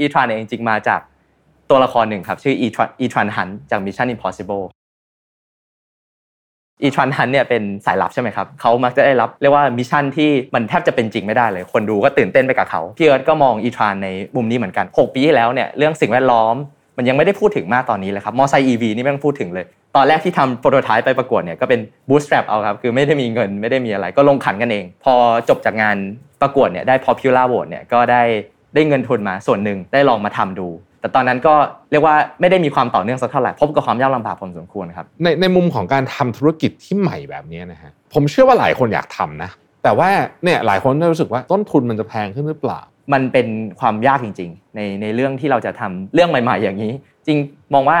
ETRAN เองจริงมาจากตัวละครหนึ่งครับ ชื่อ Ethan Ethan Hunt จาก Mission Impossible อีทรานฮันเนี่ยเป็นสายลับใช่ไหมครับเขามักจะได้รับเรียกว่า mission ที่มันแทบจะเป็นจริงไม่ได้เลย คนดูก็ตื่นเต้นไปกับเขาพี่เอิร์ธก็มอง Ethan ในมุมนี้เหมือนกัน 6 ปีที่แล้วเนี่ยเรื่องสิ่งแวดล้อมมันยังไม่ได้พูดถึงมากตอนนี้เลยครับมอไซค์ EV นี่ไม่ต้องพูดถึงเลย ตอนแรกที่ทำ prototype ไปประกวดเนี่ยก็เป็นบูสตแ a รเอาครับคือไม่ได้มีเงินไม่ได้มีอะไรก็ลงขันกันเอง พอจบจากงานประกวดเนี่ยได้ popular vote เนี่ยก็ได้ ได้เงินทุนมาส่วนหนึ่งได้ลองมาทำดู แต่ตอนนั้นก็เรียกว่าไม่ได้มีความต่อเนื่องสักเท่าไหร่พบกับความยากลำบากพอสมควรครับในในมุมของการทำธุรกิจที่ใหม่แบบนี้นะฮะผมเชื่อว่าหลายคนอยากทำนะแต่ว่าเนี่ยหลายคนก็รู้สึกว่าต้นทุนมันจะแพงขึ้นหรือเปล่า มันเป็นความยากจริง ๆ ในในเรื่องที่เราจะทำเรื่องใหม่ ๆ อย่างนี้ จริงมองว่า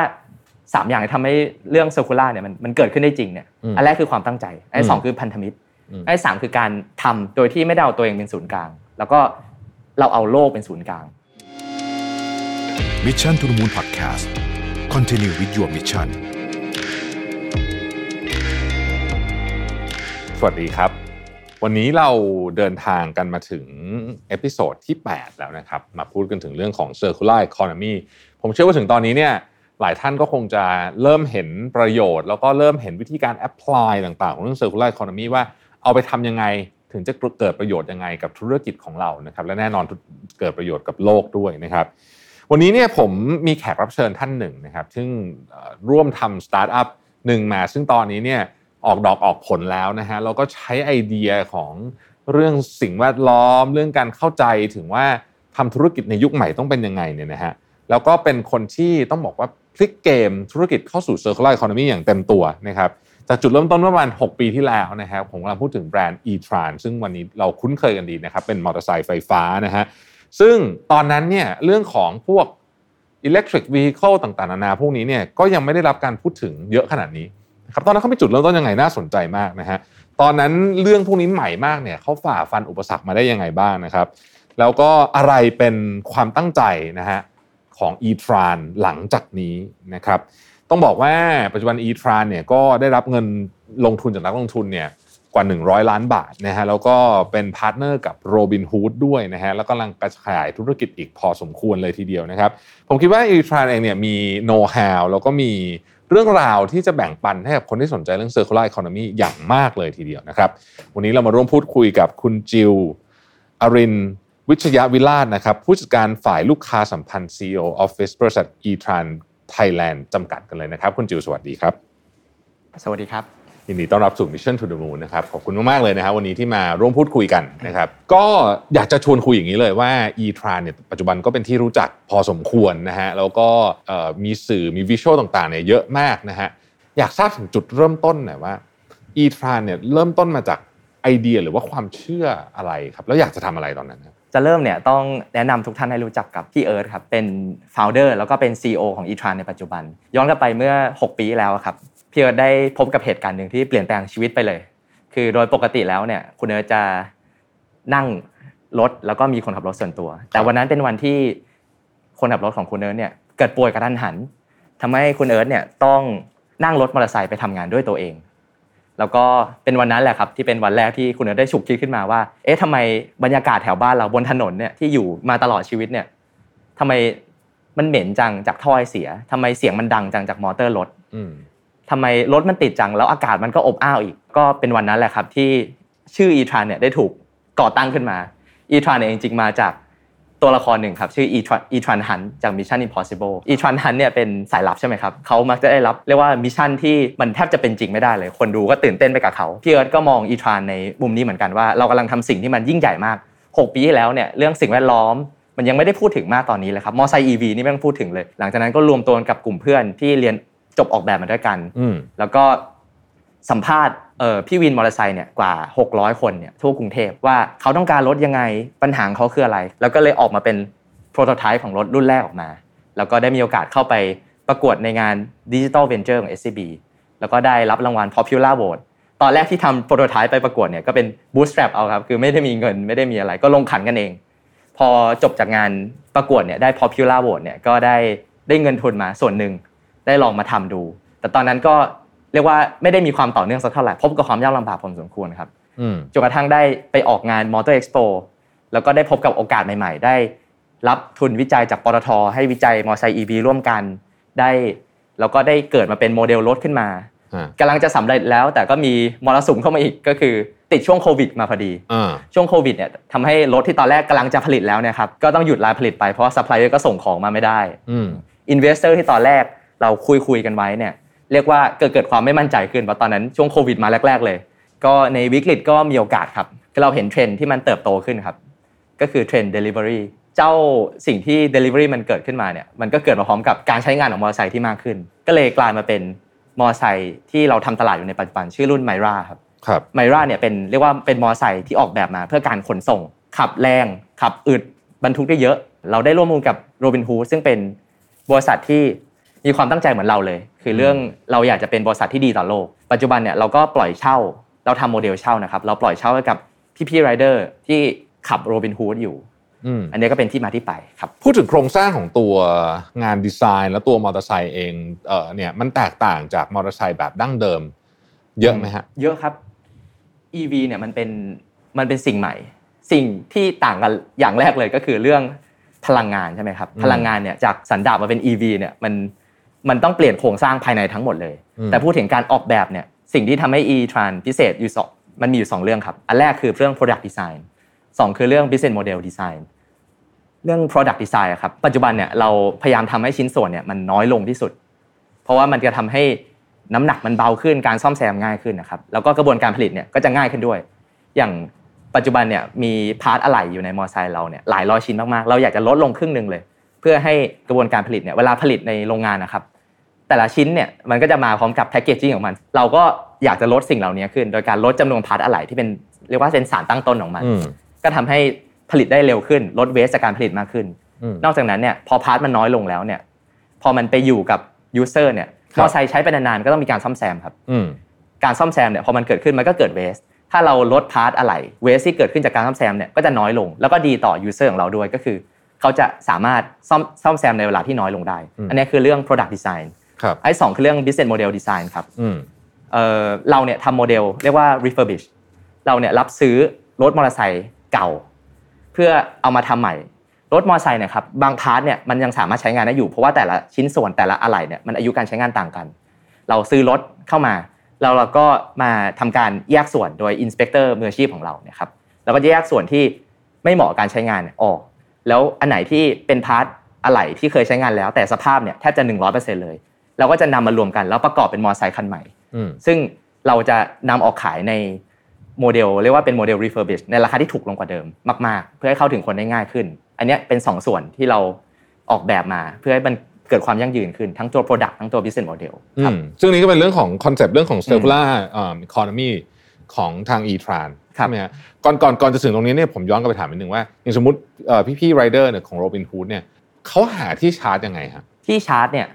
สามอย่างที่ทำให้เรื่องเซอร์คูล่าเนี่ยมันมันเกิดขึ้นได้จริงเนี่ยอืมอันแรกคือความตั้งใจอันที่สองคือพันธมิตรอืมอันที่สามคือการทำโดยที่ไม่ได้เอาตัวเองเป็นศูนย์กลาง แล้วก็ เราเอาโลกเป็นศูนย์กลาง Mission to the Moon Podcast Continue with your mission สวัสดีครับ วันนี้เราเดินทางกันมาถึง episode ที่ 8 แล้วนะครับ มาพูดกันถึงเรื่องของ Circular Economy ผมเชื่อว่าถึงตอนนี้เนี่ยหลายท่านก็คงจะเริ่มเห็นประโยชน์ แล้วก็เริ่มเห็นวิธีการ apply ต่างๆ ของเรื่อง Circular Economy ว่าเอาไปทำยังไง ถึงจะเกิดประโยชน์ยังไงกับธุรกิจของเรานะครับ และแน่นอนเกิดประโยชน์กับโลกด้วยนะครับ วันนี้เนี่ยผมมีแขกรับเชิญท่านหนึ่งนะครับ ซึ่งร่วมทำสตาร์ทอัพหนึ่งมา ซึ่งตอนนี้เนี่ยออกดอกออกผลแล้วนะฮะแล้วก็ใช้ไอเดียของเรื่องสิ่งแวดล้อม เรื่องการเข้าใจถึงว่าทำธุรกิจในยุคใหม่ต้องเป็นยังไงเนี่ยนะฮะแล้วก็เป็นคนที่ต้องบอกว่าพลิกเกมธุรกิจเข้าสู่ circular economy อย่างเต็มตัวนะครับ จากจุดเริ่มต้นเมื่อประมาณ 6 ปีที่แล้วนะครับผมกำลังพูดถึงแบรนด์ e-tran ซึ่งวันนี้เราคุ้นเคยกันดีนะครับเป็นมอเตอร์ไซค์ไฟฟ้านะฮะซึ่งตอนนั้นเนี่ยเรื่องของพวก electric vehicle ต่างๆนานาพวกนี้เนี่ยก็ยังไม่ได้รับการพูดถึงเยอะขนาดนี้ครับตอนนั้นเขาไปจุดเริ่มต้นยังไงน่าสนใจมากนะฮะตอนนั้นเรื่องพวกนี้ใหม่มากเนี่ยเขาฝ่าฟันอุปสรรคมาได้ยังไงบ้างนะครับ แล้วก็อะไรเป็นความตั้งใจนะฮะของ e-tran หลังจากนี้นะครับ ต้องบอกว่าปัจจุบัน e-tran เนี่ยก็ได้รับเงินลงทุนจากนักลงทุนเนี่ยกว่า 100 ล้านบาทนะฮะแล้วก็เป็น partner กับ Robinhood ด้วยนะฮะแล้วก็กำลังกระจายธุรกิจอีกพอสมควรเลยทีเดียวนะครับ ผมคิดว่า ETRAN เองเนี่ยมี know-how แล้วก็มีเรื่องราวที่จะแบ่งปันให้กับคนที่สนใจเรื่อง circular economy อย่างมากเลยทีเดียวนะครับ วันนี้เรามาร่วมพูดคุยกับคุณจิวอรินวิชยาวิลาศนะครับผู้จัดการฝ่ายลูกค้าสัมพันธ์ CEO Office บริษัท e-tran Thailand จำกัดกันเลยนะครับ คุณจิวสวัสดีครับ สวัสดีครับ ยินดีต้อนรับสู่ Mission to the Moon นะครับ ขอบคุณมาก ๆ เลยนะครับ วันนี้ที่มาร่วมพูดคุยกันนะครับ ก็อยากจะชวนคุยอย่างนี้เลยว่า e-tran เนี่ยปัจจุบันก็เป็นที่รู้จักพอสมควรนะฮะแล้วก็เอ่อมีสื่อมีวิชวลต่างๆเนี่ยเยอะมากนะฮะอยากทราบถึงจุดเริ่มต้นหน่อยว่า e-tran เนี่ยเริ่มต้นมาจากไอเดียหรือว่าความเชื่ออะไรครับ แล้วอยากจะทำอะไรตอนนั้นครับ จะเริ่มเนี่ยต้องแนะนำทุกท่านให้รู้จักกับพี่เอิร์ธครับเป็น founder แล้วก็เป็น CEO ของ e-tran ในปัจจุบัน ย้อนกลับไปเมื่อ 6 ปีแล้วครับพี่เอิร์ธได้พบกับเหตุการณ์หนึ่งที่เปลี่ยนแปลงชีวิตไปเลย คือโดยปกติแล้วเนี่ยคุณเอิร์ธจะนั่งรถแล้วก็มีคนขับรถส่วนตัว แต่วันนั้นเป็นวันที่คนขับรถของคุณเอิร์ธเนี่ยเกิดป่วยกระทันหันทำให้คุณเอิร์ธเนี่ยต้องนั่งรถมอเตอร์ไซค์ไปทำงานด้วยตัวเอง แล้วก็เป็นวันนั้นแหละครับที่เป็นวันแรกที่คุณเอิร์ธได้ฉุกคิดขึ้นมาว่า เอ๊ะทำไมบรรยากาศแถวบ้านเราบนถนนเนี่ยที่อยู่มาตลอดชีวิตเนี่ยทำไมมันเหม็นจังจากท่อไอเสียทำไมเสียงมันดังจังจากมอเตอร์รถอืมทำไมรถมันติดจังแล้วอากาศมันก็อบอ้าวอีก ก็เป็นวันนั้นแหละครับที่ชื่อ e-tran เนี่ยได้ถูกก่อตั้งขึ้นมา e-tran เนี่ยจริงๆมาจาก ตัวละครหนึ่งครับ ชื่อ Ethan Ethan Hunt จาก Mission Impossible e-tran hunt เนี่ยเป็นสายลับใช่ไหมครับเขามักจะได้รับเรียกว่า mission ที่มันแทบจะเป็นจริงไม่ได้เลย คนดูก็ตื่นเต้นไปกับเขาพี่เอิร์ธก็มอง ETRAN ในมุมนี้เหมือนกันว่าเรากำลังทำสิ่งที่มันยิ่งใหญ่มาก 6 ปีที่แล้วเนี่ยเรื่องสิ่งแวดล้อมมันยังไม่ได้พูดถึงมากตอนนี้เลยครับมอไซค์ EV นี่ไม่ต้องพูดถึงเลย หลังจากนั้นก็รวมตัวกันกับกลุ่มเพื่อนที่เรียนจบออกแบบมาด้วยกันอืมแล้วก็สัมภาษณ์ เออพี่วินมอเตอร์ไซค์เนี่ยกว่า 600 คนเนี่ยทั่วกรุงเทพว่าเขาต้องการรถยังไงปัญหาเขาคืออะไร แล้วก็เลยออกมาเป็น prototype ของรถรุ่นแรกออกมา แล้วก็ได้มีโอกาสเข้าไปประกวดในงานดิจิ t a ลเวนเจอร์ของ SCB แล้วก็ได้รับรางวัล Popular Vote ตอนแรกที่ทำ prototype ไปประกวดเนี่ยก็เป็น bootstrap เอาครับ คือไม่ได้มีเงินไม่ได้มีอะไร ก็ลงขันกันเอง พอจบจากงานประกวดเนี่ยได้ popular vote เนี่ยก็ได้ได้เงินทุนมาส่วนหนึ่งได้ลองมาทำดู แต่ตอนนั้นก็ เรียกว่าไม่ได้มีความต่อเนื่องสักเท่าไหร่พบกับความยากลำบากพอสมควรครับอืมจนกระทั่งได้ไปออกงาน Motor Expo แล้วก็ได้พบกับโอกาสใหม่ๆ ได้รับทุนวิจัยจากปตทให้วิจัยมอเตอร์ไซค์ EV ร่วมกัน ได้แล้วก็ได้เกิดมาเป็นโมเดลรถขึ้นมาอ่ากำลังจะสำเร็จแล้ว แต่ก็มีมรสุมเข้ามาอีกก็คือติดช่วงโควิดมาพอดีอ่าช่วงโควิดเนี่ยทำให้รถที่ตอนแรกกำลังจะผลิตแล้วเนี่ยครับก็ต้องหยุดไลน์ผลิตไปเพราะว่าซัพพลายเออร์ก็ส่งของมาไม่ได้อืม investor ที่ตอนแรกเราคุยคุยกันไว้เนี่ย เรียกว่าเกิดเกิดความไม่มั่นใจขึ้นเพราะตอนนั้นช่วงโควิดมาแรก ๆ เลย ก็ในวิกฤตก็มีโอกาสครับคือเราเห็นเทรนด์ที่มันเติบโตขึ้นครับ ก็คือเทรนด์ Delivery เจ้าสิ่งที่ Delivery มันเกิดขึ้นมาเนี่ยมันก็เกิดมาพร้อมกับการใช้งานของมอเตอร์ไซค์ที่มากขึ้น ก็เลยกลายมาเป็นมอเตอร์ไซค์ที่เราทำตลาดอยู่ในปัจจุบันชื่อรุ่น m y r a ครับครับ MYRA เนี่ยเป็นเรียกว่าเป็นมอเตอร์ไซค์ที่ออกแบบมาเพื่อการขนส่ง ขับแรงขับอึดบรรทุกได้เยอะ เราได้ร่วมมือกับโรบินฮูดซึ่งเป็นบริษัทที่มีความตั้งใจเหมือนเราเลย คือเรื่องเราอยากจะเป็นบริษัทที่ดีต่อโลก ปัจจุบันเนี่ยเราก็ปล่อยเช่า เราทำโมเดลเช่านะครับ เราปล่อยเช่าให้กับพี่ๆไรเดอร์ที่ขับโรบินฮูดอยู่อืมอันนี้ก็เป็นที่มาที่ไปครับ พูดถึงโครงสร้างของตัวงานดีไซน์ และตัวมอเตอร์ไซค์เองเออเนี่ยมันแตกต่างจากมอเตอร์ไซค์แบบดั้งเดิม เยอะไหมฮะเยอะครับ EV เนี่ยมันเป็นมันเป็นสิ่งใหม่ สิ่งที่ต่างกันอย่างแรกเลยก็คือเรื่องพลังงานใช่ไหมครับอืมพลังงานเนี่ยจากสันดาปมาเป็น EV เนี่ยมัน มันต้องเปลี่ยนโครงสร้างภายในทั้งหมดเลยอืมแต่พูดถึงการออกแบบเนี่ยสิ่งที่ทำให้ e-tran พิเศษอยู่สองมันมีอยู่สองเรื่องครับ อันแรกคือเรื่อง product design สองคือเรื่อง business model design เรื่อง product design อะครับ ปัจจุบันเนี่ยเราพยายามทำให้ชิ้นส่วนเนี่ยมันน้อยลงที่สุด เพราะว่ามันจะทำให้น้ำหนักมันเบาขึ้นการซ่อมแซมง่ายขึ้นนะครับแล้วก็กระบวนการผลิตเนี่ยก็จะง่ายขึ้นด้วย อย่างปัจจุบันเนี่ยมี part อะไหล่อยู่ในมอเตอร์ไซค์เราเนี่ยหลายร้อยชิ้นมากๆเราอยากจะลดลงครึ่งหนึ่งเลย เพื่อให้กระบวนการผลิตเนี่ยเวลาผลิตในโรงงานนะครับ แต่ละชิ้นเนี่ยมันก็จะมาพร้อมกับ packaging ของมัน เราก็อยากจะลดสิ่งเหล่านี้ขึ้น โดยการลดจำนวน part อะไหล่ที่เป็นเรียกว่าเป็นสารตั้งต้นของมันอืมก็ทำให้ผลิตได้เร็วขึ้น ลด waste จากการผลิตมากขึ้นอืมนอกจากนั้นเนี่ยพอ part มันน้อยลงแล้วเนี่ยพอมันไปอยู่กับ user เนี่ยครับอเตอร์ไซค์ใช้ไปนานๆก็ต้องมีการซ่อมแซมครับอืมการซ่อมแซมเนี่ยพอมันเกิดขึ้นมันก็เกิด waste ถ้าเราลด part อะไหล่ waste ที่เกิดขึ้นจากการซ่อมแซมเนี่ยก็จะน้อยลง แล้วก็ดีต่อ user ของเราด้วยก็คือ เขาจะสามารถซ่อมซ่อมแซมในเวลาที่น้อยลงได้อืมอันนี้คือเรื่อง product design ครับไอ้สองคือเรื่อง business model design ครับอืมเอ่อเราเนี่ยทำโมเดลเรียกว่า refurbish เราเนี่ยรับซื้อรถมอเตอร์ไซค์เก่า เพื่อเอามาทำใหม่ รถมอเตอร์ไซค์เนี่ยครับบาง part เนี่ยมันยังสามารถใช้งานได้อยู่ เพราะว่าแต่ละชิ้นส่วนแต่ละอะไหล่เนี่ยมันอายุการใช้งานต่างกัน เราซื้อรถเข้ามาแล้วเราก็มาทำการแยกส่วนโดย inspector มืออาชีพของเราเนี่ยครับเราก็จะแยกส่วนที่ไม่เหมาะกับการใช้งานเนี่ยออก แล้วอันไหนที่เป็น part อะไหล่ที่เคยใช้งานแล้วแต่สภาพเนี่ยแทบจะ 100%เลย เราก็จะนำมารวมกัน แล้วประกอบเป็นมอเตอร์ไซค์คันใหม่อืมซึ่งเราจะนำออกขายในโมเดลเรียกว่าเป็นโมเดล refurbish ในราคาที่ถูกลงกว่าเดิมมาก ๆ เพื่อให้เข้าถึงคนได้ง่ายขึ้น อันเนี้ยเป็น 2 ส่วนที่เราออกแบบมาเพื่อให้มันเกิดความยั่งยืนขึ้นทั้งตัว Product ทั้งตัว Business Model อืมครับซึ่งนี้ก็เป็นเรื่องของคอนเซปต์เรื่องของ circular อ่า economy ของทาง ETRAN ครับใช่ไหมฮะก่อนก่อนก่อนจะถึงตรงนี้เนี่ยผมย้อนกลับไปถามนิดนึงว่าอย่างสมมติเอ่อพี่ๆไรเดอร์เนี่ยของ Robinhood เนี่ยเขาหาที่ชาร์จยังไงฮะที่ชาร์จเนี่ย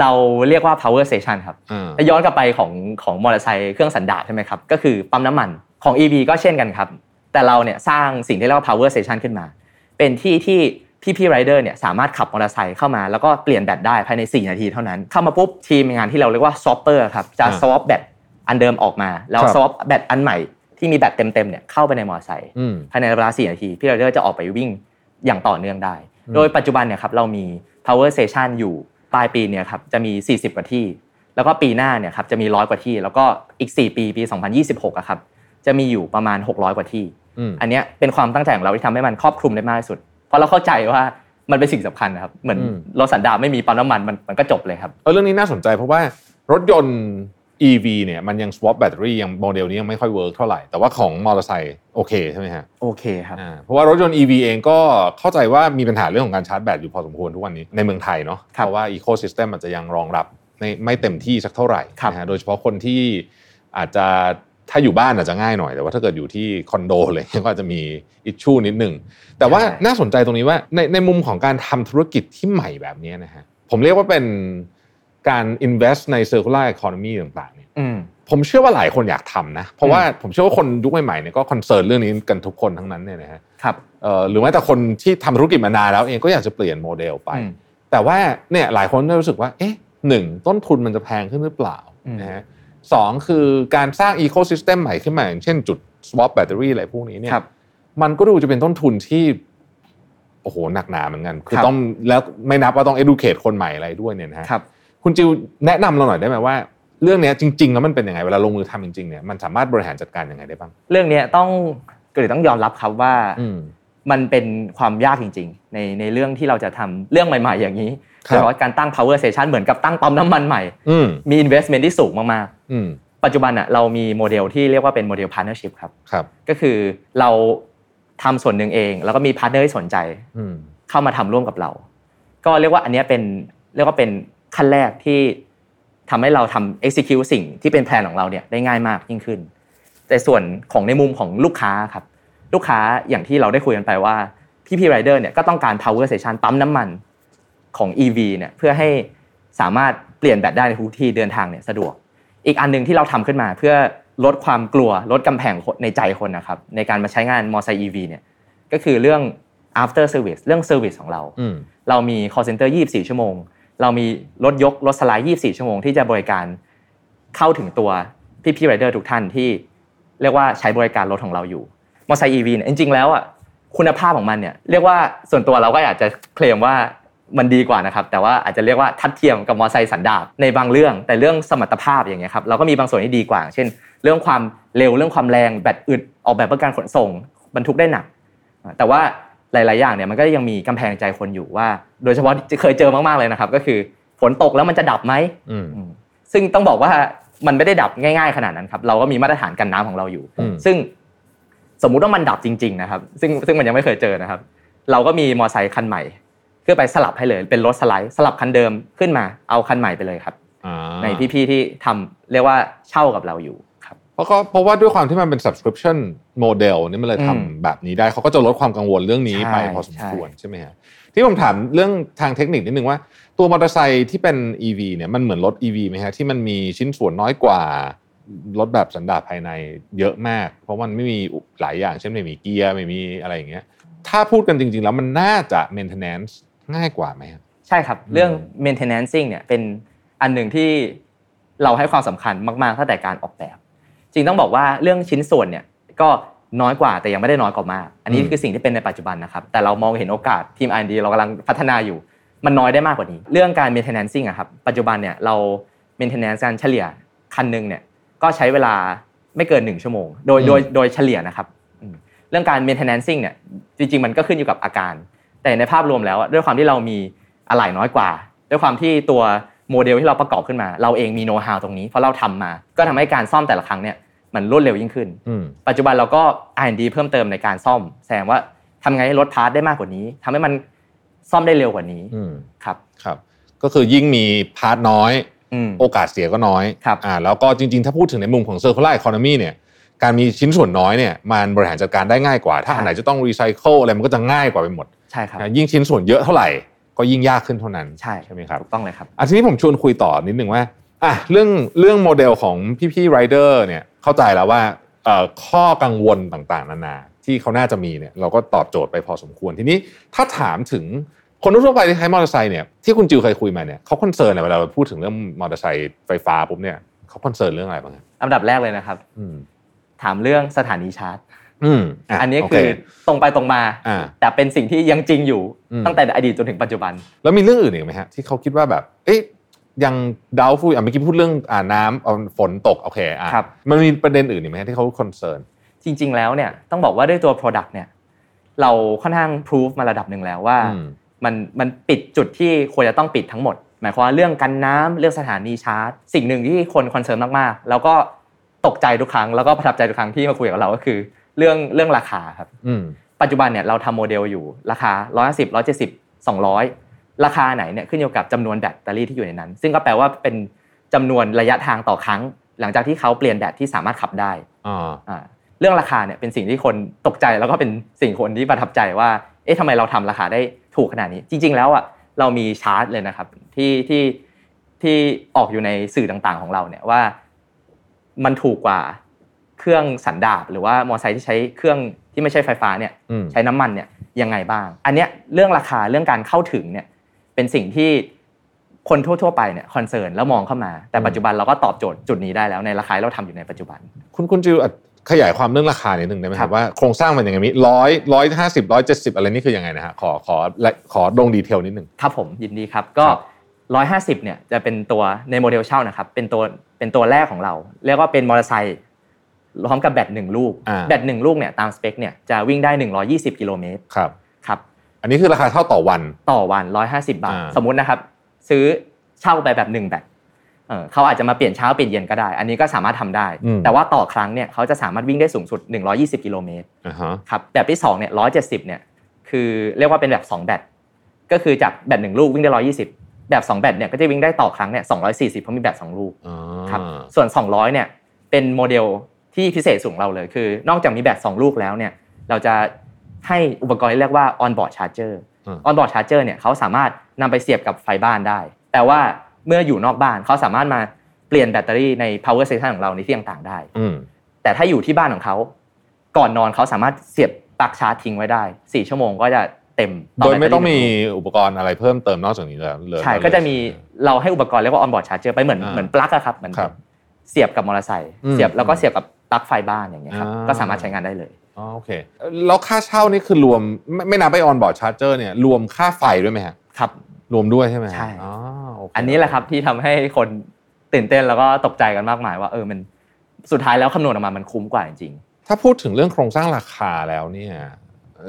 เราเรียกว่า power station ครับอ่าถ้าย้อนกลับไปของของมอเตอร์ไซค์เครื่องสันดาปใช่ไหมครับ ก็คือปั๊มน้ำมันของ EV ก็เช่นกันครับ แต่เราเนี่ยสร้างสิ่งที่เรียกว่า power station ขึ้นมา เป็นที่ที่พี่พี่ไรเดอร์เนี่ยสามารถขับมอเตอร์ไซค์เข้ามาแล้วก็เปลี่ยนแบตได้ภายใน 4 นาทีเท่านั้น เข้ามาปุ๊บทีมงานที่เราเรียกว่า swapper ครับจะอ่า swap แบตอันเดิมออกมา แล้วครับ swap แบตอันใหม่ที่มีแบตเต็มๆเนี่ยเข้าไปในมอเตอร์ไซค์อืมภายในเวลา 4 นาที พี่ไรเดอร์จะออกไปวิ่งอย่างต่อเนื่องได้อืมโดยปัจจุบันเนี่ยครับเรามี power station อยู่ ปลายปีเนี่ยครับจะมี 40 กว่าที่ แล้วก็ปีหน้าเนี่ยครับจะมีร้อยกว่าที่ แล้วก็อีก 4 ปีปี 2026อะครับจะมีอยู่ประมาณ 600 กว่าที่อืมอันเนี้ยเป็นความตั้งใจของเราที่ทำให้มันครอบคลุมได้มากที่สุด เพราะเราเข้าใจว่ามันเป็นสิ่งสำคัญนะครับเหมือนอืมรถสันดาปไม่มีปั๊มน้ำมันมันมันก็จบเลยครับเออเรื่องนี้น่าสนใจเพราะว่ารถยนต์ EV เนี่ยมันยัง swap แบตเตอรี่ยังโมเดลนี้ยังไม่ค่อย work เท่าไหร่ แต่ว่าของมอเตอร์ไซค์โอเคใช่ไหมฮะโอเคครับอ่าเพราะว่ารถยนต์ EV เองก็เข้าใจว่ามีปัญหาเรื่องของการชาร์จแบตอยู่พอสมควรทุกวันนี้ในเมืองไทยเนาะครับเพราะว่า ecosystem อาจจะยังรองรับไม่ไม่เต็มที่สักเท่าไหร่ครับนะฮะโดยเฉพาะคนที่อาจจะถ้าอยู่บ้านอาจจะง่ายหน่อย แต่ว่าถ้าเกิดอยู่ที่คอนโดเลยก็อาจจะมี issue นิดหนึ่งแต่ว่าน่าสนใจตรงนี้ว่าในในมุมของการทำธุรกิจที่ใหม่แบบนี้นะฮะผมเรียกว่าเป็น การ invest ใน circular economy ต่างๆเนี่ยอืมผมเชื่อว่าหลายคนอยากทำนะ เพราะว่าผมเชื่อว่าคนยุคใหม่ๆเนี่ยก็ concern เรื่องนี้กันทุกคนทั้งนั้นเนี่ยนะฮะครับเอ่อหรือแม้แต่คนที่ทำธุรกิจมานานแล้วเองก็อยากจะเปลี่ยนโมเดลไปอืมแต่ว่าเนี่ยหลายคนก็รู้สึกว่า เอ๊ะหนึ่งต้นทุนมันจะแพงขึ้นหรือเปล่าอืมนะฮะสองคือการสร้างอีโค y ิสเต็มใหม่ขึ้นมาอย่างเช่นจุด swap แบตเตอรี่อะไรพวกนี้เนี่ยครับมันก็ดูจะเป็นต้นทุนที่โอ้โหหนักหนาเหมือนกัน คือครับต้องแล้วไม่นับว่าต้อง educate คนใหม่อะไรด้วยเนี่ยนะฮะครับ คุณจิวแนะนำเราหน่อยได้ไหมว่าเรื่องเนี้ยจริงๆแล้วมันเป็นยังไงเวลาลงมือทำจริงๆเนี่ยมันสามารถบริหารจัดการยังไงได้บ้าง เรื่องเนี้ยต้องก็เลยต้องยอมรับครับว่าอืมมันเป็นความยากจริง ๆ ในในเรื่องที่เราจะทำเรื่องใหม่ ๆ อย่างนี้ครับโดยเฉพาะการตั้ง power station เหมือนกับตั้งปั๊มน้ำมันใหม่อืมมี investment ที่สูงมากอืมๆปัจจุบันอะเรามีโมเดลที่เรียกว่าเป็นโมเดล partnership ครับครับ ก็คือเราทำส่วนหนึ่งเอง แล้วก็มี partner ที่สนใจอืมเข้ามาทำร่วมกับเรา ก็เรียกว่าอันเนี้ยเป็นเรียกว่าเป็น ขั้นแรกที่ทำให้เราทำ execute สิ่งที่เป็นแผนของเราเนี่ยได้ง่ายมากยิ่งขึ้น แต่ส่วนของในมุมของลูกค้าครับ ลูกค้าอย่างที่เราได้คุยกันไปว่าพี่พีไรเดอร์เนี่ยก็ต้องการ power station ปั๊มน้ำมันของ EV เนี่ยเพื่อให้สามารถเปลี่ยนแบตได้ในทุกที่เดินทางเนี่ยสะดวก อีกอันหนึ่งที่เราทำขึ้นมาเพื่อลดความกลัวลดกำแพงในใจคนนะครับในการมาใช้งานมอเตอร์ไซค์ EV เนี่ยก็คือเรื่อง after service เรื่อง service ของเราอืมเรามี call center 24 ชั่วโมง เรามีรถยกรถสไลด์24 ชั่วโมงที่จะบริการเข้าถึงตัวพี่พี่ไรเดอร์ทุกท่านที่เรียกว่าใช้บริการรถของเราอยู่มอเตอร์ไซค์ EV เนี่ยจริงๆแล้วอะคุณภาพของมันเนี่ยเรียกว่าส่วนตัวเราก็อยากจะเคลมว่ามันดีกว่านะครับ แต่ว่าอาจจะเรียกว่าทัดเทียมกับมอเตอร์ไซค์สันดาปในบางเรื่อง แต่เรื่องสมรรถภาพอย่างเงี้ยครับเราก็มีบางส่วนที่ดีกว่า เช่น เรื่องความเร็วเรื่องความแรงแบตอึดออกแบบเพื่อการขนส่งบรรทุกได้หนัก แต่ว่า หลาย ๆ อย่างเนี่ยมันก็ยังมีกำแพงใจคนอยู่ว่า โดยเฉพาะที่เคยเจอมาก ๆ เลยนะครับ ก็คือฝนตกแล้วมันจะดับไหมอืมอืมซึ่งต้องบอกว่ามันไม่ได้ดับง่าย ๆ ขนาดนั้นครับเราก็มีมาตรฐานกันน้ำของเราอยู่อืมซึ่งสมมุติว่ามันดับจริง ๆ นะครับ ซึ่งซึ่งมันยังไม่เคยเจอนะครับ เราก็มีมอเตอร์ไซค์คันใหม่เพื่อไปสลับให้เลยเป็นรถสไลด์สลับคันเดิมขึ้นมาเอาคันใหม่ไปเลยครับอ่าในพี่ๆที่ทำเรียกว่าเช่ากับเราอยู่ค รับเพราะก็เพราะว่าด้วยความที่มันเป็น subscription model นี่มันเลยอืมทำแบบนี้ได้เขาก็จะลดความกังวลเรื่องนี้ใช่ไปพอสมควรใช่ไหมฮะที่ผมถามเรื่องทางเทคนิคนิดนึงว่า ตัวมอเตอร์ไซค์ที่เป็น EV เนี่ยมันเหมือนรถ EV ไหมฮะที่มันมีชิ้นส่วนน้อยกว่ารถแบบสันดาปภายในเยอะมาก เพราะมันไม่มีหลายอย่างเช่นไม่มีเกียร์ไม่มีอะไรอย่างเงี้ยถ้าพูดกันจริง ๆ แล้วมันน่าจะ maintenance ง่ายกว่าไหมครับใช่ครับเรื่อง maintenancing เนี่ยเป็นอันหนึ่งที่เราให้ความสำคัญมาก ๆ ตั้งแต่การออกแบบ จริงต้องบอกว่าเรื่องชิ้นส่วนเนี่ยก็น้อยกว่าแต่ยังไม่ได้น้อยกว่ามาก อันนี้อืมคือสิ่งที่เป็นในปัจจุบันนะครับ แต่เรามองเห็นโอกาสทีม R&D เรากำลังพัฒนาอยู่ มันน้อยได้มากกว่านี้ เรื่องการ maintenancing อะครับ ปัจจุบันเนี่ยเรา maintenance การเฉลี่ยคันหนึ่งเนี่ยก็ใช้เวลาไม่เกิน 1 ชั่วโมง โดยโดยโดยเฉลี่ยนะครับอืมเรื่องการ maintenancing เนี่ยจริงๆ มันก็ขึ้นอยู่กับอาการ แต่ในภาพรวมแล้วอะด้วยความที่เรามีอะไหล่น้อยกว่า ด้วยความที่ตัว โมเดลที่เราประกอบขึ้นมา เราเองมีโน้ตฮาวตรงนี้เพราะเราทำมา ก็ทำให้การซ่อมแต่ละครั้งเนี่ยมันรวดเร็วยิ่งขึ้นอืมปัจจุบันเราก็ R&D เพิ่มเติมในการซ่อม แสดงว่าทำไงให้ลด part ได้มากกว่านี้ทำให้มันซ่อมได้เร็วกว่านี้อืมครับครับ ก็คือยิ่งมี part น้อยอืมโอกาสเสียก็น้อยครับอ่าแล้วก็จริงๆ ถ้าพูดถึงในมุมของ circular economy เนี่ยการมีชิ้นส่วนน้อยเนี่ยมันบริหารจัดการได้ง่ายกว่า ถ้าอันไหนจะต้องรีไซเคิลอะไรมันก็จะง่ายกว่าไปหมดใช่ครับนะยิ่งชิ้นส่วนเยอะเท่าไหร่ ก็ยิ่งยากขึ้นเท่านั้นใช่ใช่ไหมครับถูกต้องเลยครับอะทีนี้ผมชวนคุยต่อนิดหนึ่งว่าอะเรื่องเรื่องโมเดลของพี่ๆไรเดอร์เนี่ยเข้าใจแล้วว่าเอ่อข้อกังวลต่างๆ นานา ที่เขาน่าจะมีเนี่ยเราก็ตอบโจทย์ไปพอสมควรทีนี้ถ้าถามถึงคนทั่วไปที่ใช้มอเตอร์ไซค์เนี่ยที่คุณจิวเคยคุยมาเนี่ยเขา concern อะไรเวลาเราพูดถึงเรื่องมอเตอร์ไซค์ไฟฟ้าปุ๊บเนี่ยเขา concern เรื่องอะไรบ้างครับอันดับแรกเลยนะครับอืมถามเรื่องสถานีชาร์จ อืมอะอันนี้ก็คือตรงไปตรงมาอ่าแต่เป็นสิ่งที่ยังจริงอยู่อืมตั้งแต่อดีตจนถึงปัจจุบัน แล้วมีเรื่องอื่นอีกไหมฮะที่เขาคิดว่าแบบ เอ๊ะยัง doubt อยู่อะเมื่อกี้พูดเรื่องอ่าน้ำเอาฝนตกโอเคอะครับมันมีประเด็นอื่นอีกไหมฮะที่เขา concern จริง ๆ แล้วเนี่ยต้องบอกว่าด้วยตัว product เนี่ย เราค่อนข้างพิสูจน์มาระดับหนึ่งแล้วว่าอืมมันมันปิดจุดที่ควรจะต้องปิดทั้งหมด หมายความว่าเรื่องกันน้ำเรื่องสถานีชาร์จ สิ่งหนึ่งที่คน concern มากๆ แล้วก็ตกใจทุกครั้งแล้วก็ประทับใจทุกครั้งที่มาคุยกับเราก็คือ เรื่องเรื่องราคาครับอืมปัจจุบันเนี่ยเราทำโมเดลอยู่ราคา 150 170 200 ราคาไหนเนี่ยขึ้นอยู่กับจำนวนแบตเตอรี่ที่อยู่ในนั้น ซึ่งก็แปลว่าเป็นจำนวนระยะทางต่อครั้ง หลังจากที่เขาเปลี่ยนแบตที่สามารถขับได้อ่าอ่าเรื่องราคาเนี่ยเป็นสิ่งที่คนตกใจแล้วก็เป็นสิ่งคนที่ประทับใจว่า เอ๊ะทำไมเราทำราคาได้ถูกขนาดนี้ จริง ๆ แล้วอะเรามีชาร์ตเลยนะครับที่ที่ที่ออกอยู่ในสื่อต่างๆ ของเราเนี่ยว่า มันถูกกว่า เครื่องสันดาปหรือว่ามอเตอร์ไซค์ที่ใช้เครื่องที่ไม่ใช่ไฟฟ้าเนี่ยอืมใช้น้ำมันเนี่ยยังไงบ้าง อันเนี้ยเรื่องราคาเรื่องการเข้าถึงเนี่ยเป็นสิ่งที่คนทั่ว ๆ ไปเนี่ย concern แล้วมองเข้ามา แต่ปัจจุบันเราก็ตอบโจทย์จุดนี้ได้แล้วในราคาที่เราทำอยู่ในปัจจุบัน คุณคุณจิวอะขยายความเรื่องราคานิดหนึ่งได้ไหมคครัรับบว่าโครงสร้างมันยังไงมีร้อยร้อยห้าสิบร้อยเจ็ดสิบอะไรนี่คือยังไงนะฮะขอขอและขอลง detail นิดหนึ่งครับผมยินดีครับก็ครับร้อยห้าสิบเนี่ยจะเป็นตัวในโมเดลเช่านะครับเป็นตัวเป็นตัวแรกของเรา เรียกว่าเป็นมอเตอร์ไซค์ พร้อมกับแบตหนึ่งลูกอ่าแบตหนึ่งลูกเนี่ยตามสเปคเนี่ยจะวิ่งได้ 120 กิโลเมตรครับครับ อันนี้คือราคาเท่าต่อวันต่อวัน 150 บาทอ่าสมมุตินะครับ ซื้อเช่าไปแบบหนึ่งแบตเออเขาอาจจะมาเปลี่ยนเช้าเปลี่ยนเย็นก็ได้ อันนี้ก็สามารถทำได้ แต่ว่าต่อครั้งเนี่ยเขาจะสามารถวิ่งได้สูงสุด 120 กิโลเมตรอ่าฮะครับแบบที่2เนี่ย170เนี่ยคือเรียกว่าเป็นแบบ 2 แบตก็คือจากแบตหนึ่งลูกวิ่งได้ 120 แบบ 2 แบตเนี่ยก็จะวิ่งได้ต่อครั้งเนี่ย240เพราะมีแบต2ลูกอ๋อครับส่วน 200เนี่ยเป็นโมเดล ที่พิเศษสูงเราเลยคือ นอกจากมีแบต2ลูกแล้วเนี่ยเราจะให้อุปกรณ์ที่เรียกว่า on board charger อืม on board charger เนี่ยเขาสามารถนำไปเสียบกับไฟบ้านได้ แต่ว่าเมื่ออยู่นอกบ้านเขาสามารถมาเปลี่ยนแบตเตอรี่ใน power station ของเราในที่ต่างๆได้อืมแต่ถ้าอยู่ที่บ้านของเขาก่อนนอนเขาสามารถเสียบปลั๊กชาร์จทิ้งไว้ได้ 4 ชั่วโมงก็จะเต็มแบตเตอรี่หนึ่งโดยไม่ต้องมีอุปกรณ์อะไรเพิ่มเติมนอกจากนี้เลยเลยใช่ก็จะมีเราให้อุปกรณ์เรียกว่า on board charger ไปเหมือนอ่าเหมือนปลั๊กอะครับเหมือนครับเสียบกับมอเตอร์ไซค์อืมเสียบแล้วก็เสียบกับ ปลั๊กไฟบ้านอย่างเงี้ยครับอ่าก็สามารถใช้งานได้เลยอ๋อโอเคแล้วค่าเช่านี่คือรวมไม่ไม่นับไป on board charger เนี่ยรวมค่าไฟด้วยไหมฮะครับรวมด้วยใช่ไหมฮะใช่อ๋อโอเคอันนี้แหละครับที่ทำให้คนตื่นเต้นแล้วก็ตกใจกันมากมายว่าเออมันสุดท้ายแล้วคำนวณออกมามันคุ้มกว่าจริงถ้าพูดถึงเรื่องโครงสร้างราคาแล้วเนี่ย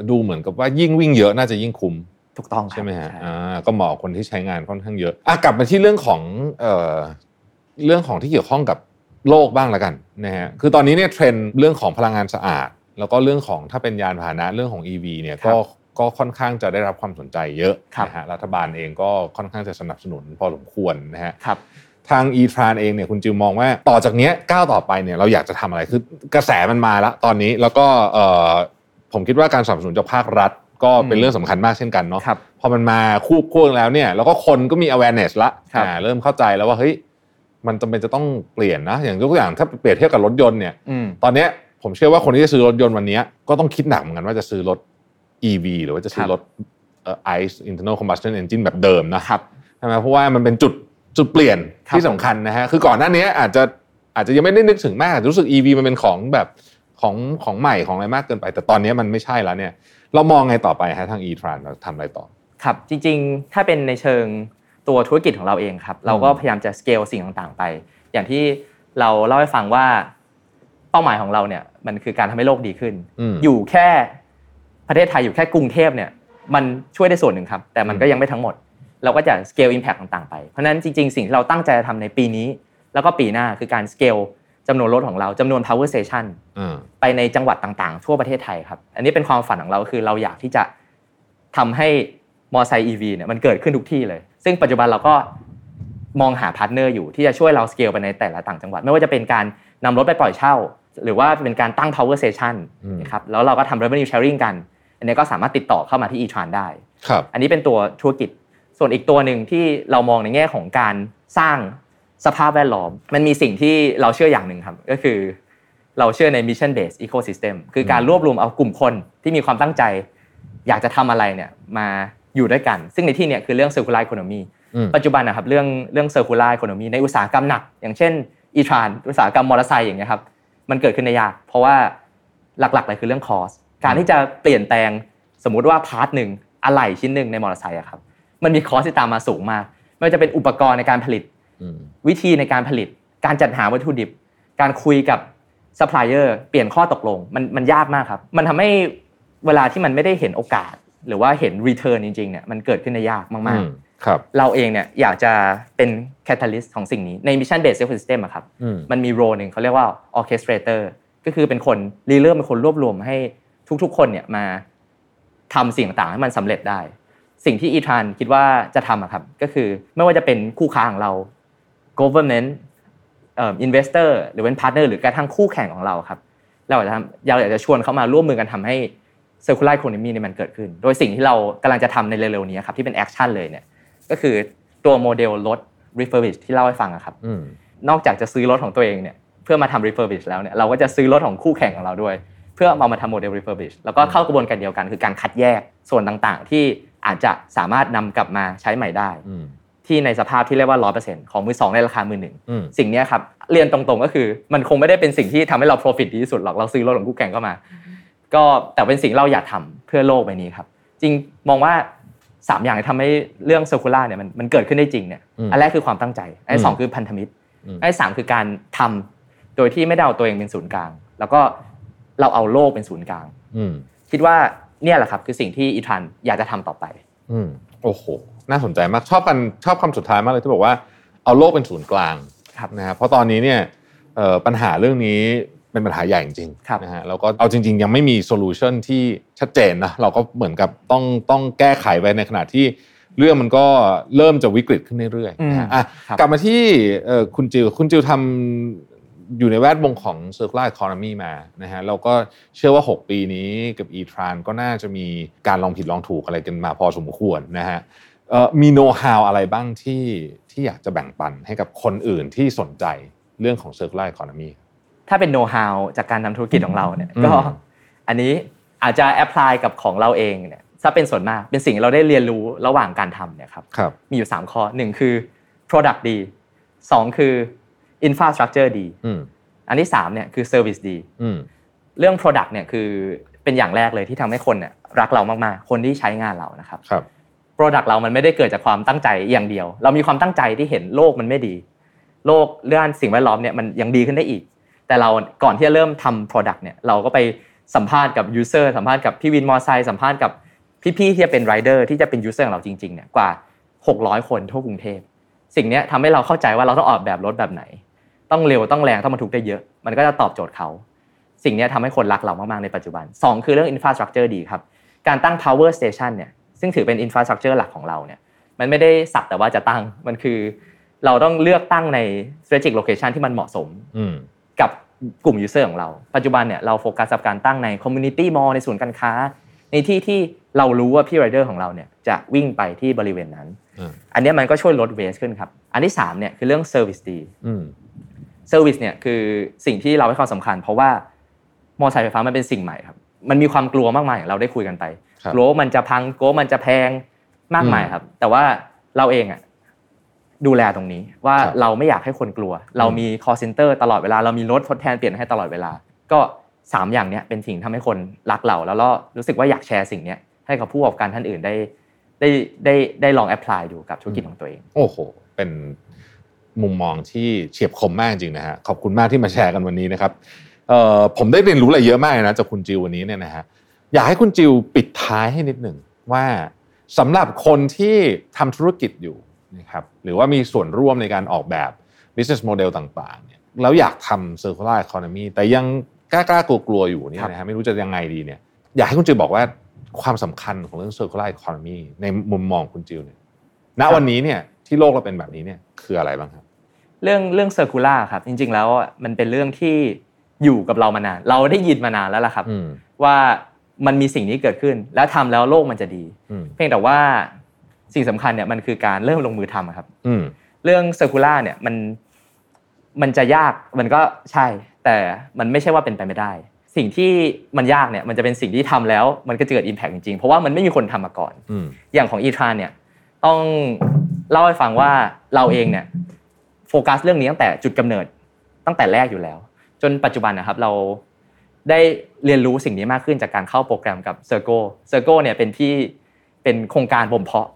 ดูเหมือนกับว่ายิ่งวิ่งเยอะน่าจะยิ่งคุ้มๆถูกต้องครับใช่ไหมฮะใช่อ่าก็เหมาะกับคนที่ใช้งานค่อนข้างเยอะอะกลับมาที่เรื่องของเอ่อเรื่องของที่เกี่ยวข้องกับ โลกบ้างแล้วกันนะฮะคือตอนนี้เนี่ยเทรนด์เรื่องของพลังงานสะอาด แล้วก็เรื่องของถ้าเป็นยานพาหนะเรื่องของ EV เนี่ยก็ก็ค่อนข้างจะได้รับความสนใจเยอะนะฮะรัฐบาลเองก็ค่อนข้างจะสนับสนุนพอสมควรนะฮะครับทาง e t r a n เองเนี่ยคุณจิวมองว่าต่อจากเนี้ยก้าวต่อไปเนี่ยเราอยากจะทำอะไรคือกระแสมันมาแล้วตอนนี้แล้วก็เอ่อผมคิดว่าการสนับสนุนจากภาครัฐก็เป็นอืมเรื่องสำคัญมากเช่นกันเนาะครับพอมันมาคู่ควงแล้วเนี่ยแล้วก็คนก็มี awareness ละครับอ่าเริ่มเข้าใจแล้วว่าเฮ้ย มันจำเป็นจะต้องเปลี่ยนนะ อย่างยกตัวอย่างถ้าเปรียบเทียบกับรถยนต์เนี่ยอืมตอนเนี้ยผมเชื่อว่าคนที่จะซื้อรถยนต์วันเนี้ยก็ต้องคิดหนักเหมือนกันว่าจะซื้อรถ EV หรือว่าจะซื้อครับรถเอ่อ ICE internal combustion engine แบบเดิมนะครับใช่ไหมเพราะว่ามันเป็นจุดจุดเปลี่ยนครับที่สำคัญนะฮะคือก่อนหน้านี้อาจจะอาจจะยังไม่ได้นึกถึงมากอาจจะรู้สึก EV มันเป็นของแบบของของใหม่ของอะไรมากเกินไป แต่ตอนนี้มันไม่ใช่แล้วเนี่ย เรามองไงต่อไปฮะทาง e-tran เราทำอะไรต่อ ครับจริงๆ ถ้าเป็นในเชิง ตัวธุรกิจของเราเองครับ เราก็พยายามจะสเกลสิ่งต่างๆไป อย่างที่เราเล่าให้ฟังว่าเป้าหมายของเราเนี่ยมันคือการทำให้โลกดีขึ้นอืมอยู่แค่ประเทศไทยอยู่แค่กรุงเทพเนี่ยมันช่วยได้ส่วนหนึ่งครับ แต่มันก็ยังไม่ทั้งหมด เราก็จะสเกลอิมแพคต่างๆไป เพราะฉะนั้นจริง ๆ สิ่งที่เราตั้งใจจะทำในปีนี้ แล้วก็ปีหน้าคือการสเกลจำนวนรถของเราจำนวน power station อ่าไปในจังหวัดต่างๆ ทั่วประเทศไทยครับ อันนี้เป็นความฝันของเราคือเราอยากที่จะทำให้มอไซค์ EV เนี่ยมันเกิดขึ้นทุกที่เลย ซึ่งปัจจุบันเราก็มองหา partner อยู่ที่จะช่วยเราสเกลไปในแต่ละต่างจังหวัด ไม่ว่าจะเป็นการนำรถไปปล่อยเช่า หรือว่าเป็นการตั้ง power station อืมนะครับแล้วเราก็ทำ revenue sharing กัน อันนี้ก็สามารถติดต่อเข้ามาที่ e-tran ได้ครับอันนี้เป็นตัวธุรกิจ ส่วนอีกตัวหนึ่งที่เรามองในแง่ของการสร้างสภาพแวดล้อม มันมีสิ่งที่เราเชื่ออย่างหนึ่งครับ ก็คือเราเชื่อใน mission based ecosystem คือการรวบรวมเอากลุ่มคนที่มีความตั้งใจ อยากจะทำอะไรเนี่ยมา อยู่ด้วยกัน ซึ่งในที่เนี่ยคือเรื่อง circular economy อืมปัจจุบันนะครับเรื่องเรื่อง circular economy ในอุตสาหกรรมหนัก อย่างเช่น e-tran อุตสาหกรรมมอเตอร์ไซค์อย่างเงี้ยครับมันเกิดขึ้นได้ยาก เพราะว่าหลักๆเลยคือเรื่อง cost การที่จะเปลี่ยนแปลงสมมุติว่า part หนึ่งอะไหล่ชิ้นหนึ่งในมอเตอร์ไซค์อะครับมันมี cost ที่ตามมาสูงมากไม่ว่าจะเป็นอุปกรณ์ในการผลิตอืมวิธีในการผลิต การจัดหาวัตถุดิบ การคุยกับซัพพลายเออร์เปลี่ยนข้อตกลงมันมันยากมากครับ มันทำให้เวลาที่มันไม่ได้เห็นโอกาส หรือว่าเห็น return จริงๆเนี่ยมันเกิดขึ้นได้ยากมากอืมครับๆเราเองเนี่ยอยากจะเป็น catalyst ของสิ่งนี้ในมิชชั่นเบสเซ c ิสเต็มอะครับอืมมันมี role หนึ่งเขาเรียกว่า orchestrator ก็คือเป็นคนรีเริ่มเป็นคนรวบรวมให้ทุกๆ คนเนี่ยมาทำสิ่งต่างๆให้มันสำเร็จได้ สิ่งที่ e-tran คิดว่าจะทำอะครับก็คือไม่ว่าจะเป็นคู่ค้าของเรา government เอ่อ investor หรือเป็น partner หรือกระทั่งคู่แข่งของเราครับ เราอยากจะทำเราอยากจะชวนเขามาร่วมมือกันทำให้ circular economy เนี่ยมันเกิดขึ้น โดยสิ่งที่เรากำลังจะทำในเร็วๆนี้ครับที่เป็น action เลยเนี่ยก็คือตัวโมเดลรถ refurbish ที่เล่าให้ฟังอะครับอืมนอกจากจะซื้อรถของตัวเองเนี่ยเพื่อมาทำ refurbish แล้วเนี่ยเราก็จะซื้อรถของคู่แข่งของเราด้วย เพื่อเอามาทำโมเดล refurbish แล้วก็เข้ากระบวนการเดียวกัน คือการคัดแยกส่วนต่างๆ ที่อาจจะสามารถนำกลับมาใช้ใหม่ได้อืมที่ในสภาพที่เรียกว่า100%ของมือสองในราคามือหนึ่งอืมสิ่งเนี้ยครับเรียนตรงๆก็คือมันคงไม่ได้เป็นสิ่งที่ทำให้เรา profit ดีที่สุดหรอกเราซื้อรถของคู่แข่งเข้ามา ก็แต่เป็นสิ่งเราอยากทำเพื่อโลกใบนี้ครับ จริงมองว่าสามอย่างที่ทำให้เรื่อง circular เนี่ยมันมันเกิดขึ้นได้จริงเนี่ยอืมอันแรกคือความตั้งใจอันที่สองคือพันธมิตรอืมอันที่สามคือการทำโดยที่ไม่ได้เอาตัวเองเป็นศูนย์กลาง แล้วก็เราเอาโลกเป็นศูนย์กลางอืมคิดว่าเนี่ยแหละครับคือสิ่งที่อีทรันอยากจะทำต่อไป อืมโอ้โหน่าสนใจมากชอบกันชอบคำสุดท้ายมากเลยที่บอกว่าเอาโลกเป็นศูนย์กลางครับนะครับเพราะตอนนี้เนี่ยเอ่อปัญหาเรื่องนี้ เป็นปัญหาใหญ่จริงครับๆนะฮะแล้วก็เอาจริง ๆ ยังไม่มีโซลูชันที่ชัดเจนนะเราก็เหมือนกับต้องต้องแก้ไขไปในขณะที่เรื่องมันก็เริ่มจะวิกฤตขึ้นเรื่อยๆนะฮะอะครับกลับมาที่เอ่อคุณจิวคุณจิวทำอยู่ในแวดวงของ circular economy มานะฮะเราก็เชื่อว่า 6 ปีนี้กับ e-tran ก็น่าจะมีการลองผิดลองถูกอะไรกันมาพอสมควรนะฮะเอ่อมีโน้ตฮาวอะไรบ้างที่ที่อยากจะแบ่งปันให้กับคนอื่นที่สนใจเรื่องของ circular economy ถ้าเป็นโน้ตฮาวจากการทำธุรกิจของเราเนี่ยอืมก็อันนี้อาจจะ apply กับของเราเองเนี่ยถ้าเป็นส่วนมากเป็นสิ่งที่เราได้เรียนรู้ระหว่างการทำเนี่ยครับครับมีอยู่ 3 ข้อ 1 คือ product ดี 2 คือ infrastructure ดีอืมอันที่3เนี่ยคือ service ดีอืมเรื่อง Product เนี่ยคือเป็นอย่างแรกเลยที่ทำให้คนเนี่ยรักเรามากๆ คนที่ใช้งานเรานะครับครับ Product เรามันไม่ได้เกิดจากความตั้งใจอย่างเดียว เรามีความตั้งใจที่เห็นโลกมันไม่ดี โลกเรื่องสิ่งแวดล้อมเนี่ยมันยังดีขึ้นได้อีก แต่เราก่อนที่จะเริ่มทำ Product เนี่ยเราก็ไปสัมภาษณ์กับ User สัมภาษณ์กับพี่วินมอไซค์สัมภาษณ์กับพี่ๆที่จะเป็น Rider ที่จะเป็น User ของเราจริงๆเนี่ยกว่า 600 คนทั่วกรุงเทพสิ่งนี้ทำให้เราเข้าใจว่าเราต้องออกแบบรถแบบไหน ต้องเร็วต้องแรงต้องบรรทุกได้เยอะ มันก็จะตอบโจทย์เขา สิ่งนี้ทำให้คนรักเรามากๆในปัจจุบันสองคือเรื่อง infrastructure ดีครับการตั้ง power station เนี่ยซึ่งถือเป็น infrastructure หลักของเราเนี่ยมันไม่ได้สักแต่ว่าจะตั้งมันคือเราต้องเลือกตั้งใน strategic location ที่มันเหมาะสม กับกลุ่ม user ของเรา ปัจจุบันเนี่ยเราโฟกัสกับการตั้งใน community mall ในศูนย์การค้า ในที่ที่เรารู้ว่าพี่ rider ของเราเนี่ยจะวิ่งไปที่บริเวณนั้นอืมอันเนี้ยมันก็ช่วยลด waste ขึ้นครับ อันที่3เนี่ยคือเรื่อง service ดีอืม service เนี่ยคือสิ่งที่เราให้ความสำคัญ เพราะว่ามอเตอร์ไซค์ไฟฟ้ามันเป็นสิ่งใหม่ครับ มันมีความกลัวมากมายอย่างเราได้คุยกันไปครับกลัวว่ามันจะพังกลัวว่ามันจะแพงมากมายครับ แต่ว่าเราเองอะ ดูแลตรงนี้ว่าครับเราไม่อยากให้คนกลัว เรามี call center ตลอดเวลาเรามีรถทดแทนเปลี่ยนให้ตลอดเวลา ก็สามอย่างเนี้ยเป็นสิ่งทำให้คนรักเรา แล้วก็รู้สึกว่าอยากแชร์สิ่งเนี้ยให้กับผู้ประกอบการท่านอื่นได้ได้ได้ได้ลองแอพพลายดูกับธุรกิจของตัวเอง โอ้โห เป็นมุมมองที่เฉียบคมมากจริงนะฮะขอบคุณมากที่มาแชร์กันวันนี้นะครับเอ่อผมได้เรียนรู้อะไรเยอะมากเลยนะจากคุณจิววันนี้เนี่ยนะฮะอยากให้คุณจิวปิดท้ายให้นิดหนึ่งว่าสำหรับคนที่ทำธุรกิจอยู่ นะครับหรือว่ามีส่วนร่วมในการออกแบบ business model ต่างๆเนี่ยแล้วอยากทำ circular economy แต่ยังกล้าๆกลัวๆอยู่เนี่ยนะฮะไม่รู้จะยังไงดีเนี่ยอยากให้คุณจิวบอกว่าความสำคัญของเรื่อง circular economy ในมุมมองคุณจิวเนี่ยณวันนี้เนี่ยที่โลกเราเป็นแบบนี้เนี่ยคืออะไรบ้างครับ เรื่องเรื่อง circular ครับจริง ๆ แล้วอะมันเป็นเรื่องที่อยู่กับเรามานาน เราได้ยินมานานแล้วล่ะครับอืมว่ามันมีสิ่งนี้เกิดขึ้น แล้วทำแล้วโลกมันจะดีอืมเพียงแต่ว่า สิ่งสำคัญเนี่ยมันคือการเริ่มลงมือทำอะครับอืมเรื่อง circular เนี่ยมันมันจะยากมันก็ใช่ แต่มันไม่ใช่ว่าเป็นไปไม่ได้ สิ่งที่มันยากเนี่ยมันจะเป็นสิ่งที่ทำแล้วมันก็จะเกิดอิมแพกจริงๆ เพราะว่ามันไม่มีคนทำมาก่อนอืมอย่างของอีทรานเนี่ยต้องเล่าให้ฟังว่าเราเองเนี่ยโฟกัสเรื่องนี้ตั้งแต่จุดกำเนิดตั้งแต่แรกอยู่แล้ว จนปัจจุบันนะครับเราได้เรียนรู้สิ่งนี้มากขึ้นจากการเข้าโปรแกรมกับ c i r c l e c i r c l e เนี่ยเป็นที่เป็นโครงการบ่มเพาะ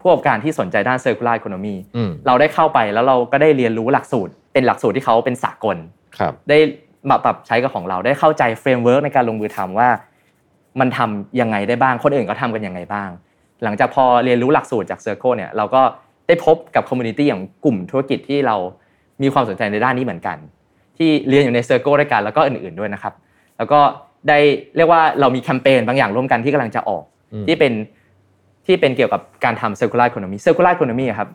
ผู้ประกอบการที่สนใจด้าน circular economy อืมเราได้เข้าไปแล้วเราก็ได้เรียนรู้หลักสูตร เป็นหลักสูตรที่เขาเป็นสากลครับได้มาปรับใช้กับของเราได้เข้าใจ framework ในการลงมือทำว่า มันทำยังไงได้บ้างคนอื่นเขาทำกันยังไงบ้าง หลังจากพอเรียนรู้หลักสูตรจาก Circle เนี่ยเราก็ได้พบกับ community อย่างกลุ่มธุรกิจที่เรามีความสนใจในด้านนี้เหมือนกัน ที่เรียนอยู่ใน Circle ด้วยกันแล้วก็อื่น ๆด้วยนะครับ แล้วก็ได้เรียกว่าเรามีแคมเปญบางอย่างร่วมกันที่กำลังจะออกอืมที่เป็น ที่เป็นเกี่ยวกับการทำ circular economy circular economy อะครับ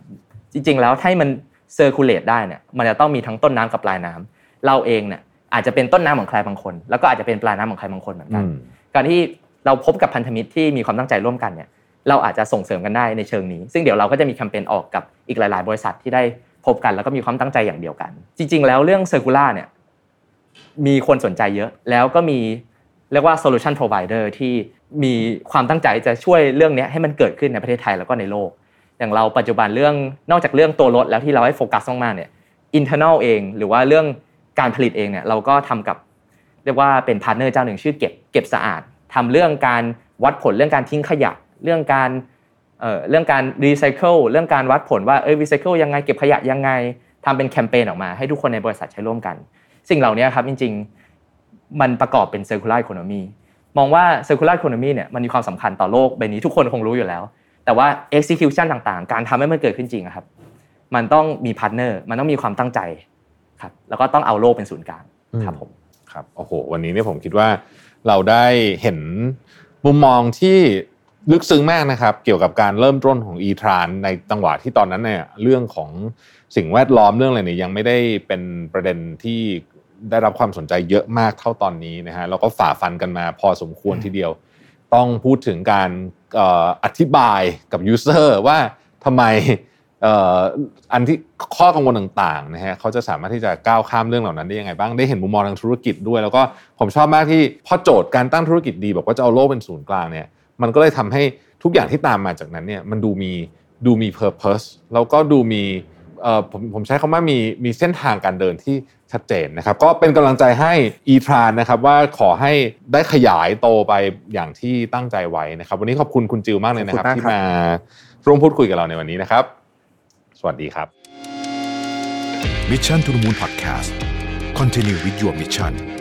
จริงๆ แล้วถ้าให้มัน circulate ได้เนี่ยมันจะต้องมีทั้งต้นน้ำกับปลายน้ำเราเองเนี่ยอาจจะเป็นต้นน้ำของใครบางคน แล้วก็อาจจะเป็นปลายน้ำของใครบางคนเหมือนอืกันมการที่เราพบกับพันธมิตรที่มีความตั้งใจร่วมกันเนี่ยเราอาจจะส่งเสริมกันได้ในเชิงนี้ ซึ่งเดี๋ยวเราก็จะมีแคมเปญออกกับอีกหลาย ๆ บริษัทที่ได้พบกันแล้วก็มีความตั้งใจอย่างเดียวกัน จริง ๆ แล้วเรื่อง circular เนี่ยมีคนสนใจเยอะ แล้วก็มีเรียกว่า solution provider ที่ มีความตั้งใจจะช่วยเรื่องนี้ให้มันเกิดขึ้นในประเทศไทยแล้วก็ในโลก อย่างเราปัจจุบันเรื่องนอกจากเรื่องตัวรถแล้วที่เราให้โฟกัสมากๆเนี่ย internal เอง หรือว่าเรื่องการผลิตเองเนี่ยเราก็ทำกับ เรียกว่าเป็น partner เจ้าหนึ่งชื่อ GEPP GEPP Sa-Ard ทำเรื่องการวัดผลเรื่องการทิ้งขยะ เรื่องการเอ่อเรื่องการรีไซเคิลเรื่องการวัดผลว่าเออรีไซเคิลยังไงเก็บขยะยังไงทำเป็นแคมเปญออกมาให้ทุกคนในบริษัทใช้ร่วมกัน สิ่งเหล่านี้ครับจริง ๆ มันประกอบเป็น circular economy ม องว่า circular economy เนี่ยมันมีความสำคัญต่อโลกใบนี้ทุกคนคงรู้อยู่แล้ว แต่ว่า execution ต่างๆ การทำให้มันเกิดขึ้นจริงอะครับ มันต้องมี partner มันต้องมีความตั้งใจครับ แล้วก็ต้องเอาโลกเป็นศูนย์กลางครับผมครับโอ้โหวันนี้เนี่ยผมคิดว่าเราได้เห็นมุมมองที่ลึกซึ้งมากนะครับ เกี่ยวกับการเริ่มต้นของ ETRAN ในจังหวะที่ตอนนั้นเนี่ยเรื่องของสิ่งแวดล้อมเรื่องอะไรเนี่ยยังไม่ได้เป็นประเด็นที่ ได้รับความสนใจเยอะมากเท่าตอนนี้นะฮะแล้วก็ฝ่าฟันกันมาพอสมควรทีเดียว ต้องพูดถึงการเอ่ออธิบายกับ user ว่าทำไมเอ่ออันที่ข้อกังวลต่างๆนะฮะเขาจะสามารถที่จะก้าวข้ามเรื่องเหล่านั้นได้ยังไงบ้างได้เห็นมุมมองทางธุรกิจด้วย แล้วก็ผมชอบมากที่พอโจทย์การตั้งธุรกิจดี บอกว่าจะเอาโลกเป็นศูนย์กลางเนี่ยมันก็เลยทำให้ทุกอย่างที่ตามมาจากนั้นเนี่ยมันดูมีดูมี purpose แล้วก็ดูมีเอ่อ ผมผมใช้คำว่ามีมีเส้นทางการเดินที่ชัดเจนนะครับ ก็เป็นกำลังใจให้ e t r a n นะครับว่าขอให้ได้ขยายโตไปอย่างที่ตั้งใจไว้นะครับ วันนี้ขอบคุณคุณจิวมากเลยนะครับขอบคุณมากที่ครับมาร่วมพูดคุยกับเราในวันนี้นะครับ สวัสดีครับ Mission to the Moon Podcast Continue with your mission